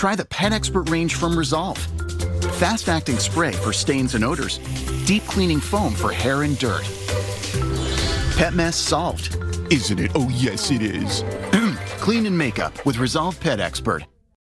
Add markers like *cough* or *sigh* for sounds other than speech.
Try the Pet Expert range from Resolve. Fast acting spray for stains and odors. Deep cleaning foam for hair and dirt. Pet mess solved. Isn't it? Oh, yes, it is. *clears throat* Clean and makeup with Resolve Pet Expert.